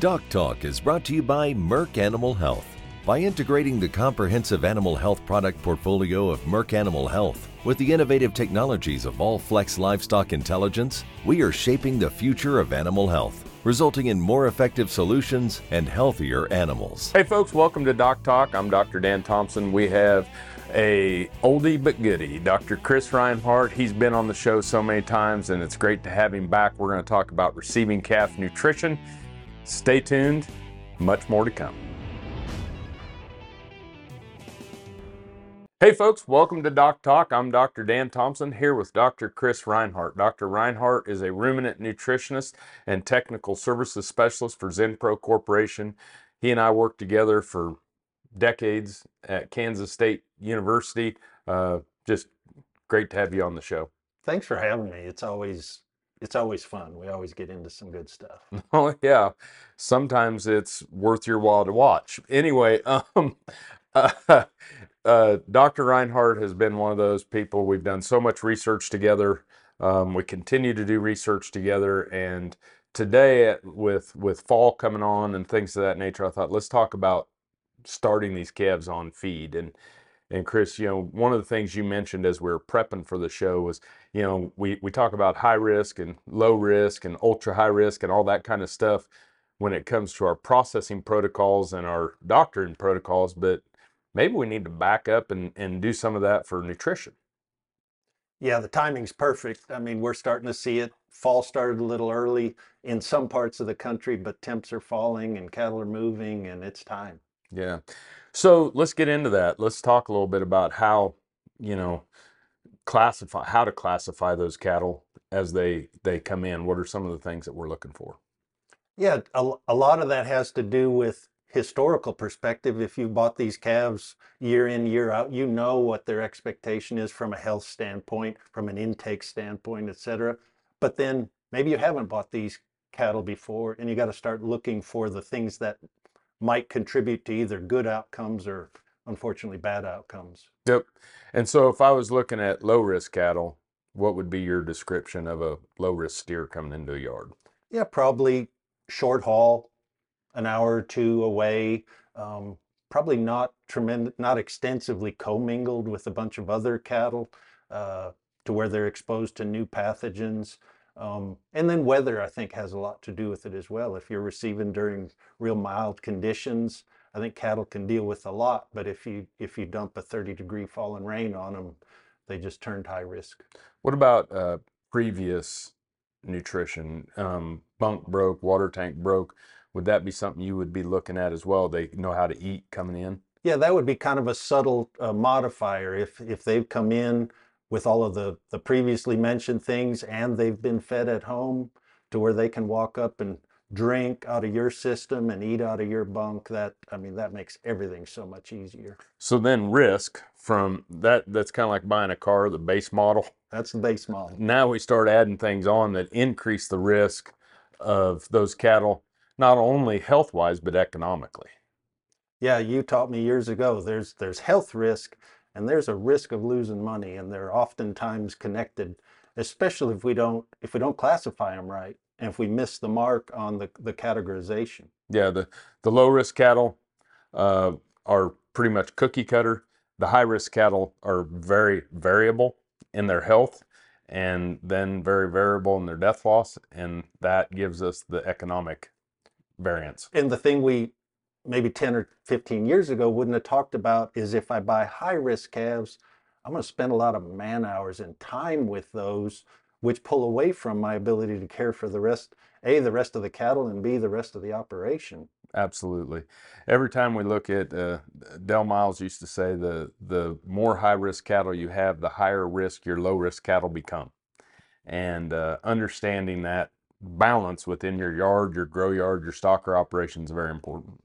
Doc Talk is brought to you by Merck Animal Health. By integrating the comprehensive animal health product portfolio of Merck Animal Health with the innovative technologies of Allflex Livestock Intelligence, we are shaping the future of animal health, resulting in more effective solutions and healthier animals. Hey folks, welcome to Doc Talk. I'm Dr. Dan Thomson. We have a oldie but goodie, Dr. Chris Reinhardt. He's been on the show so many times and it's great to have him back. We're going to talk about receiving calf nutrition. Stay tuned, much more to come. Hey folks, welcome to Doc Talk. I'm Dr. Dan Thomson here with Dr. Chris Reinhardt. Dr. Reinhardt is a ruminant nutritionist and technical services specialist for Zinpro Corporation. He and I worked together for decades at Kansas State University. Uh, just great to have you on the show. Thanks for having me. It's always it's always fun. We always get into some good stuff. Oh yeah, sometimes it's worth your while to watch. Anyway, um, uh, uh, Dr. Reinhardt has been one of those people. We've done so much research together. Um, we continue to do research together, and today, with with fall coming on and things of that nature, I thought let's talk about starting these calves on feed. And and Chris, you know, one of the things you mentioned as we were prepping for the show was, you know, we we talk about high risk and low risk and ultra high risk and all that kind of stuff when it comes to our processing protocols and our doctoring protocols, but maybe we need to back up and, and do some of that for nutrition. Yeah, the timing's perfect. I mean, we're starting to see it. Fall started a little early in some parts of the country, but temps are falling and cattle are moving and it's time. Yeah. So let's get into that. Let's talk a little bit about how, you know, classify how to classify those cattle as they they come in. What are some of the things that we're looking for? Yeah, a, a lot of that has to do with historical perspective. If you bought these calves year in year out, you know what their expectation is from a health standpoint, from an intake standpoint, etc. But then maybe you haven't bought these cattle before, and you got to start looking for the things that might contribute to either good outcomes or unfortunately bad outcomes. Yep. And so if I was looking at low risk cattle, what would be your description of a low risk steer coming into a yard? Yeah, probably short haul, an hour or two away. Um, probably not tremendous, not extensively commingled with a bunch of other cattle uh, to where they're exposed to new pathogens. Um, and then weather, I think, has a lot to do with it as well. If you're receiving during real mild conditions, I think cattle can deal with a lot. But if you if you dump a 30 degree fall and rain on them, they just turned high risk. What about uh, previous nutrition? Um, bunk broke, water tank broke. Would that be something you would be looking at as well? They know how to eat coming in. Yeah, that would be kind of a subtle uh, modifier. If if they've come in with all of the, the previously mentioned things and they've been fed at home to where they can walk up and drink out of your system and eat out of your bunk. That i mean that makes everything so much easier. So then risk from that that's kind of like buying a car the base model. That's the base model. Now we start adding things on that increase the risk of those cattle not only health wise but economically. Yeah you taught me years ago there's there's health risk and there's a risk of losing money and they're oftentimes connected especially if we don't if we don't classify them right and if we miss the mark on the, the categorization. Yeah the the low risk cattle uh, are pretty much cookie cutter. The high risk cattle are very variable in their health and then very variable in their death loss and that gives us the economic variance. And the thing we maybe 10 or 15 years ago wouldn't have talked about is if I buy high risk calves, I'm going to spend a lot of man hours and time with those, which pull away from my ability to care for the rest, A, the rest of the cattle, and B, the rest of the operation. Absolutely. Every time we look at, uh, Del Miles used to say the, the more high risk cattle you have, the higher risk your low risk cattle become. And uh, understanding that balance within your yard, your grow yard, your stocker operation is very important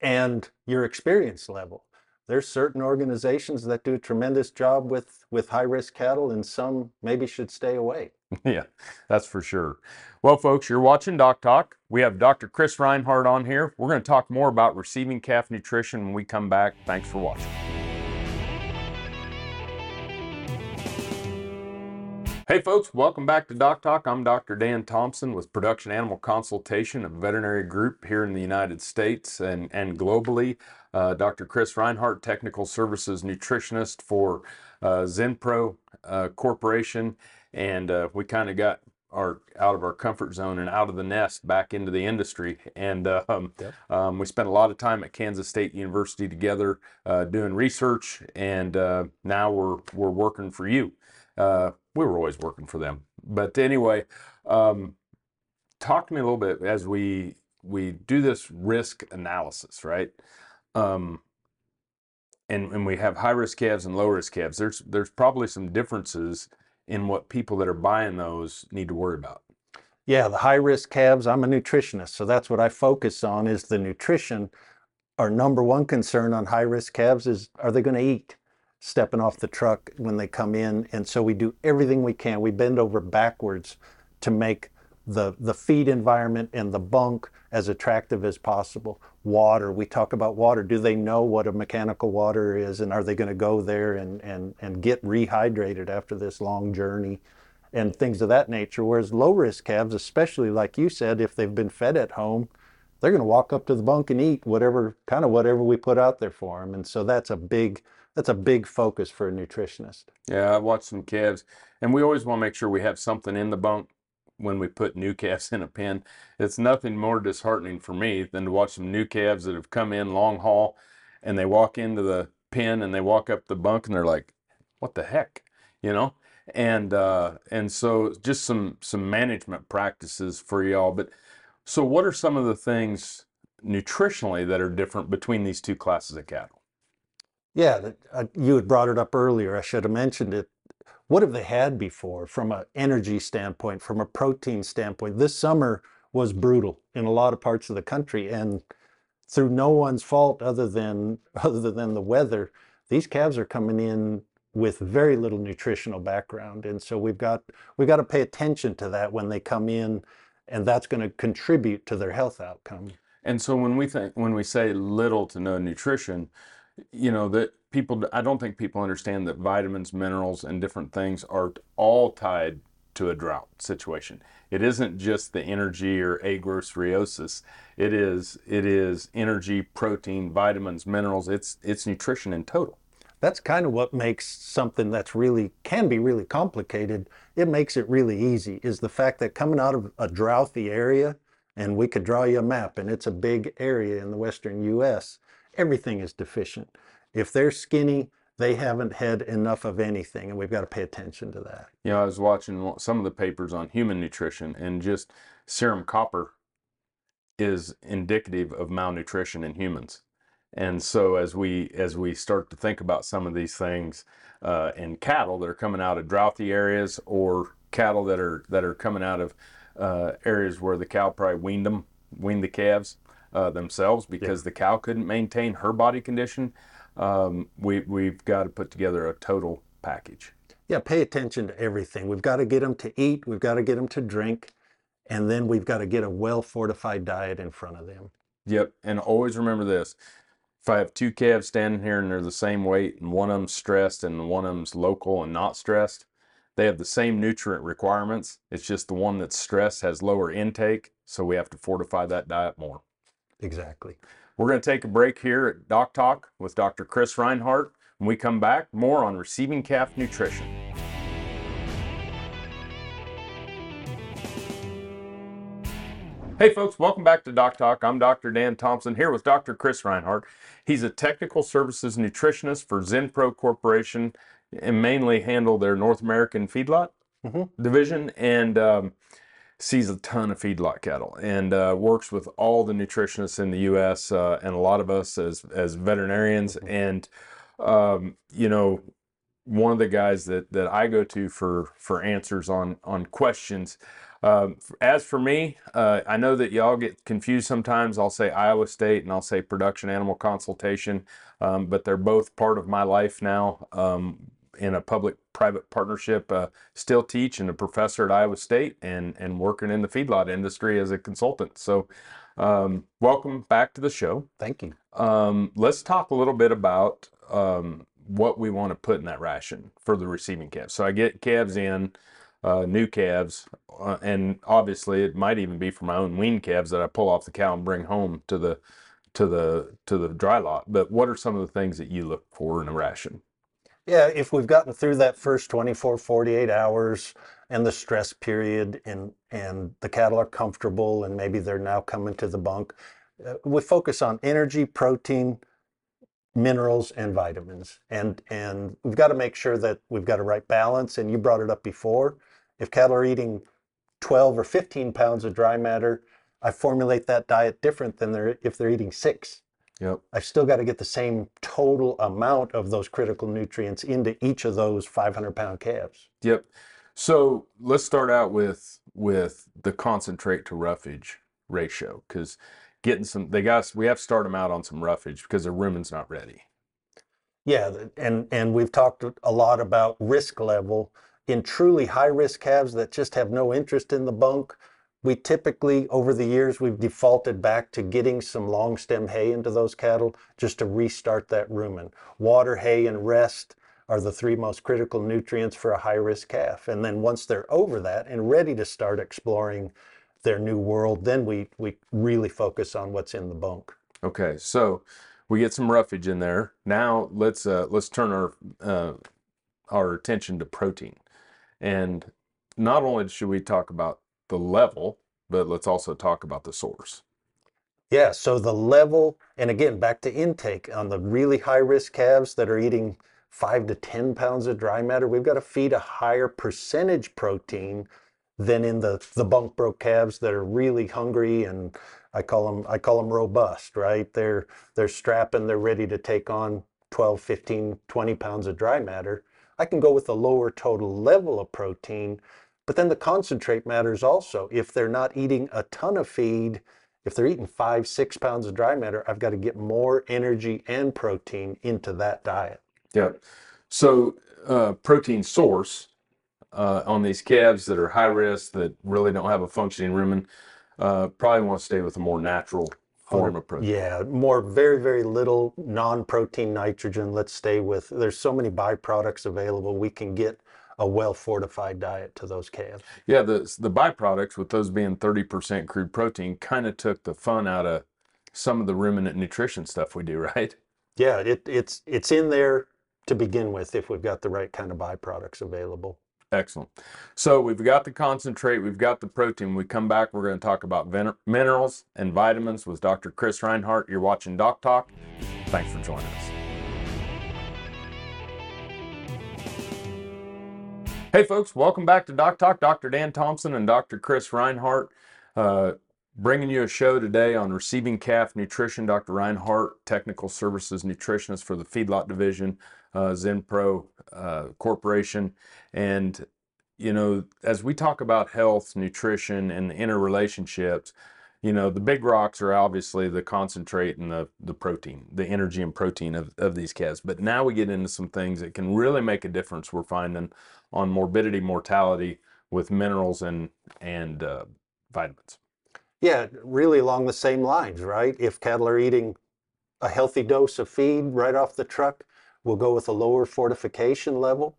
and your experience level. There's certain organizations that do a tremendous job with, with high risk cattle, and some maybe should stay away. yeah, that's for sure. Well, folks, you're watching Doc Talk. We have Dr. Chris Reinhardt on here. We're going to talk more about receiving calf nutrition when we come back. Thanks for watching. Hey, folks, welcome back to Doc Talk. I'm Dr. Dan Thomson with Production Animal Consultation, a veterinary group here in the United States and, and globally. Uh, Dr. Chris Reinhardt, Technical Services Nutritionist for uh, Zinpro uh, Corporation. And uh, we kind of got our out of our comfort zone and out of the nest back into the industry. And um, Yep. um, we spent a lot of time at Kansas State University together uh, doing research, and uh, now we're we're working for you. Uh, we were always working for them, but anyway, um, talk to me a little bit as we we do this risk analysis, right? Um, and and we have high risk calves and low risk calves. There's there's probably some differences in what people that are buying those need to worry about. Yeah, the high risk calves, I'm a nutritionist, so that's what I focus on is the nutrition. Our number one concern on high risk calves is are they going to eat stepping off the truck when they come in? And so we do everything we can. We bend over backwards to make the the feed environment and the bunk as attractive as possible. Water, we talk about water. Do they know what a mechanical water is and are they going to go there and and and get rehydrated after this long journey? and things of that nature. Whereas low risk calves, especially like you said, if they've been fed at home, they're going to walk up to the bunk and eat whatever kind of whatever we put out there for them. And so that's a big that's a big focus for a nutritionist. Yeah, I watched some calves, and we always want to make sure we have something in the bunk when we put new calves in a pen. It's nothing more disheartening for me than to watch some new calves that have come in long haul, and they walk into the pen and they walk up the bunk and they're like, "What the heck," you know? And uh, and so just some some management practices for y'all. But so, what are some of the things nutritionally that are different between these two classes of cattle? Yeah, that, uh, you had brought it up earlier. I should have mentioned it. What have they had before from an energy standpoint, from a protein standpoint? This summer was brutal in a lot of parts of the country, and through no one's fault other than other than the weather, these calves are coming in with very little nutritional background, and so we've got we've got to pay attention to that when they come in, and that's going to contribute to their health outcome. And so when we think when we say little to no nutrition, you know that people I don't think people understand that vitamins, minerals, and different things are all tied to a drought situation. It isn't just the energy or agrosriosis. It is it is energy, protein, vitamins, minerals. It's it's nutrition in total. that's kind of what makes something that's really can be really complicated it makes it really easy is the fact that coming out of a drouthy area and we could draw you a map and it's a big area in the western us everything is deficient if they're skinny they haven't had enough of anything and we've got to pay attention to that You know, I was watching some of the papers on human nutrition and just serum copper is indicative of malnutrition in humans. And so as we as we start to think about some of these things uh, in cattle that are coming out of droughty areas or cattle that are that are coming out of uh, areas where the cow probably weaned them, weaned the calves uh, themselves because the cow couldn't maintain her body condition, um, we we've got to put together a total package. yeah pay attention to everything. We've got to get them to eat. We've got to get them to drink. And then we've got to get a well fortified diet in front of them. Yep, and always remember this: if I have two calves standing here and they're the same weight, and one of them's stressed and one of them's local and not stressed, they have the same nutrient requirements. It's just the one that's stressed has lower intake, so we have to fortify that diet more. Exactly We're going to take a break here at Doc Talk with Dr. Chris Reinhardt. When we come back, more on receiving calf nutrition. Hey folks, welcome back to Doc Talk. I'm Dr. Dan Thomson here with Dr. Chris Reinhardt. He's a technical services nutritionist for Zinpro Corporation and mainly handle their North American feedlot Mhm. division and um, sees a ton of feedlot cattle and uh, works with all the nutritionists in the U.S. Uh, and a lot of us as as veterinarians. And um, you know, one of the guys that that I go to for for answers on on questions. Um, as for me, uh, I know that y'all get confused sometimes. I'll say Iowa State and I'll say Production Animal Consultation, um, but they're both part of my life now. Um, in a public-private partnership, uh, still teach and a professor at Iowa State, and and working in the feedlot industry as a consultant. So, um, welcome back to the show. thank you Um, let's talk a little bit about um, what we want to put in that ration for the receiving calves. So I get calves in. uh, new calves, uh, and obviously it might even be for my own wean calves that I pull off the cow and bring home to the to the to the dry lot. But what are some of the things that you look for in a ration? Yeah, if we've gotten through that first 24, 48 hours and the stress period and and the cattle are comfortable and maybe they're now coming to the bunk, uh, we focus on energy, protein, minerals and vitamins. And and we've got to make sure that we've got a right balance and you brought it up before. If cattle are eating 12 or 15 pounds of dry matter, I formulate that diet different than they're, if they're eating 6 Yep. I've still got to get the same total amount of those critical nutrients into each of those 500 pound calves. Yep. So let's start out with with the concentrate to roughage ratio because getting some they got we have to start them out on some roughage because their rumen's not ready. Yeah, and and we've talked a lot about risk level in truly high risk calves that just have no interest in the bunk. We typically, over the years, we've defaulted back to getting some long stem hay into those cattle just to restart that rumen. Water, hay, and rest are the three most critical nutrients for a high risk calf. And then once they're over that and ready to start exploring their new world, then we, we really focus on what's in the bunk. Okay, so we get some roughage in there. Now let's uh, let's turn our uh, our attention to protein, and not only should we talk about the level, but let's also talk about the source. Yeah, so the level, and again, back to intake on the really high risk calves that are eating five to 10 pounds of dry matter, we've got to feed a higher percentage protein than in the, the bunk broke calves that are really hungry and I call them I call them robust, right? They're they're strapping, they're ready to take on 12, 15, 20 pounds of dry matter. I can go with a lower total level of protein but then the concentrate matters also. If they're not eating a ton of feed, if they're eating five, six pounds of dry matter, I've got to get more energy and protein into that diet. Yeah. So, uh, protein source uh, on these calves that are high risk, that really don't have a functioning rumen, uh, probably want to stay with a more natural form of protein. Yeah, more very, very little non protein nitrogen. Let's stay with, there's so many byproducts available. We can get a well fortified diet to those calves. Yeah, the the byproducts with those being 30% crude protein kind of took the fun out of some of the ruminant nutrition stuff we do, right? Yeah, it, it's it's in there to begin with if we've got the right kind of byproducts available. Excellent. So we've got the concentrate, we've got the protein. When we come back, we're going to talk about ven- minerals and vitamins with Dr. Chris Reinhardt. You're watching Doc Talk. Thanks for joining us. Hey, folks, welcome back to Doc Talk. Dr. Dan Thomson and Dr. Chris Reinhardt uh, bringing you a show today on receiving calf nutrition. Dr. Reinhardt, technical services nutritionist for the feedlot division, uh, Zinpro uh, Corporation. And, you know, as we talk about health, nutrition, and the interrelationships, you know, the big rocks are obviously the concentrate and the, the protein, the energy and protein of, of these calves. But now we get into some things that can really make a difference we're finding on morbidity, mortality with minerals and, and uh, vitamins. Yeah, really along the same lines, right? If cattle are eating a healthy dose of feed right off the truck, we'll go with a lower fortification level.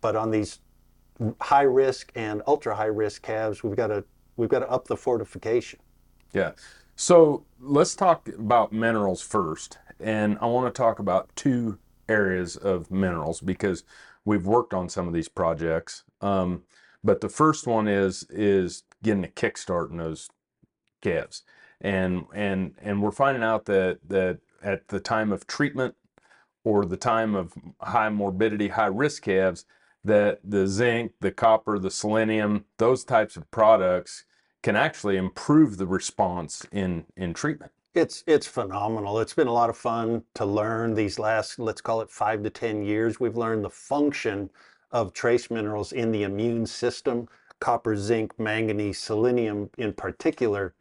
But on these high risk and ultra high risk calves, we've got to we've got to up the fortification. Yeah. So let's talk about minerals first. And I want to talk about two areas of minerals because we've worked on some of these projects. Um, but the first one is is getting a kickstart in those calves. And and and we're finding out that that at the time of treatment or the time of high morbidity, high risk calves, that the zinc, the copper, the selenium, those types of products can actually improve the response in in treatment. It's it's phenomenal. It's been a lot of fun to learn these last let's call it 5 to 10 years. We've learned the function of trace minerals in the immune system. Copper, zinc, manganese, selenium in particular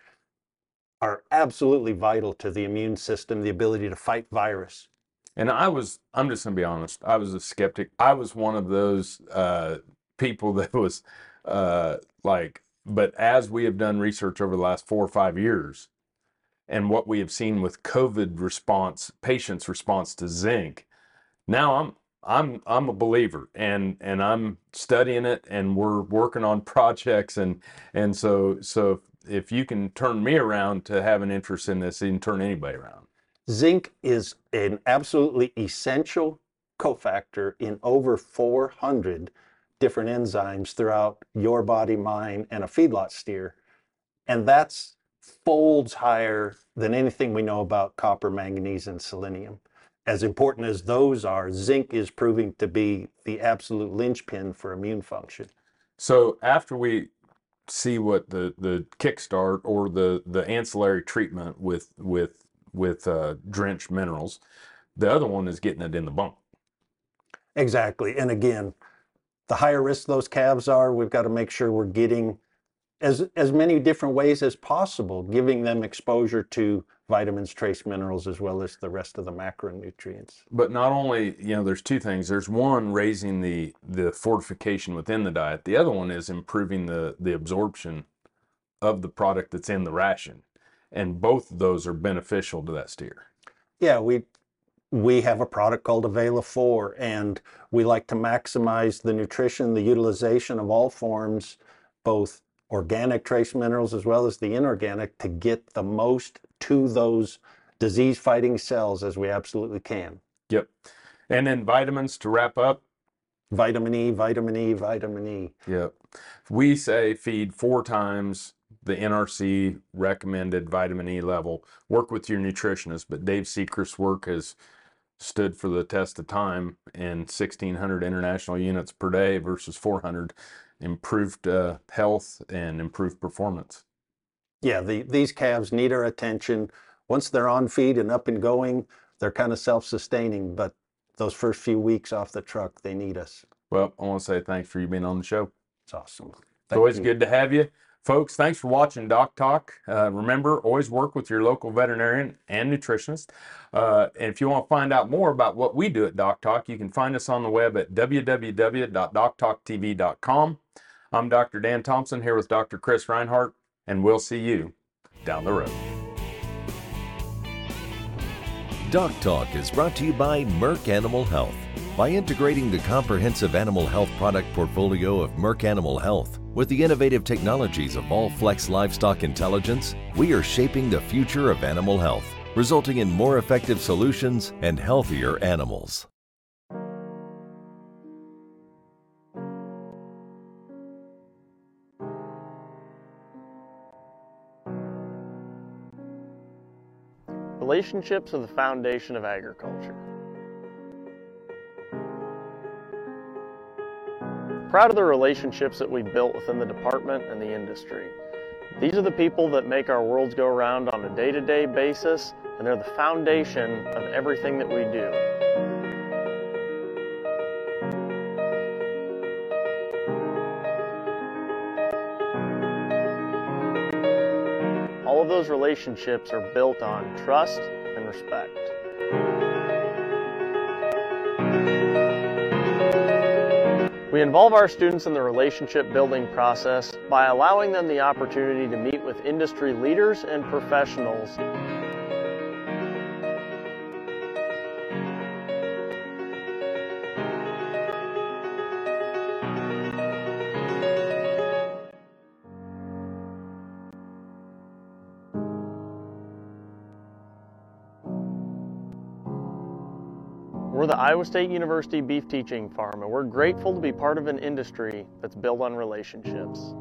are absolutely vital to the immune system, the ability to fight virus. And I was, I'm just going to be honest, I was a skeptic. I was one of those uh, people that was uh, like, but as we have done research over the last four or five years, and what we have seen with COVID response, patients' response to zinc, now I'm I'm I'm a believer and and I'm studying it and we're working on projects and and so so if you can turn me around to have an interest in this, you can turn anybody around. Zinc is an absolutely essential cofactor in over 400 different enzymes throughout your body, mine, and a feedlot steer. And that's folds higher than anything we know about copper, manganese, and selenium. As important as those are, zinc is proving to be the absolute linchpin for immune function. So after we see what the the kickstart or the the ancillary treatment with with with uh, drenched minerals, the other one is getting it in the bunk. Exactly. And again, the higher risk those calves are, we've got to make sure we're getting as as many different ways as possible, giving them exposure to vitamins, trace minerals, as well as the rest of the macronutrients. But not only, you know, there's two things. There's one raising the the fortification within the diet. The other one is improving the the absorption of the product that's in the ration. And both of those are beneficial to that steer. Yeah, we we have a product called Availa 4 and we like to maximize the nutrition, the utilization of all forms, both organic trace minerals as well as the inorganic to get the most to those disease fighting cells as we absolutely can. Yep. And then vitamins to wrap up. Vitamin E, vitamin E, vitamin E. Yep. We say feed four times the NRC recommended vitamin E level. Work with your nutritionist, but Dave Sechrist's work has stood for the test of time in 1600 international units per day versus 400 improved uh, health and improved performance. Yeah, the, these calves need our attention. Once they're on feed and up and going, they're kind of self-sustaining, but those first few weeks off the truck, they need us. Well, I want to say thanks for you being on the show. It's awesome. It's always you. good to have you. Folks, thanks for watching Doc Talk. Uh, remember, always work with your local veterinarian and nutritionist. Uh, and if you want to find out more about what we do at Doc Talk, you can find us on the web at www.doctalktv.com. I'm Dr. Dan Thomson here with Dr. Chris Reinhardt, and we'll see you down the road. Doc Talk is brought to you by Merck Animal Health. By integrating the comprehensive animal health product portfolio of Merck Animal Health with the innovative technologies of Allflex Livestock Intelligence, we are shaping the future of animal health, resulting in more effective solutions and healthier animals. Relationships are the foundation of agriculture. Proud of the relationships that we've built within the department and the industry. These are the people that make our worlds go around on a day-to-day -day basis, and they're the foundation of everything that we do. All of those relationships are built on trust and respect. We involve our students in the relationship building process by allowing them the opportunity to meet with industry leaders and professionals Iowa State University Beef Teaching Farm, and we're grateful to be part of an industry that's built on relationships.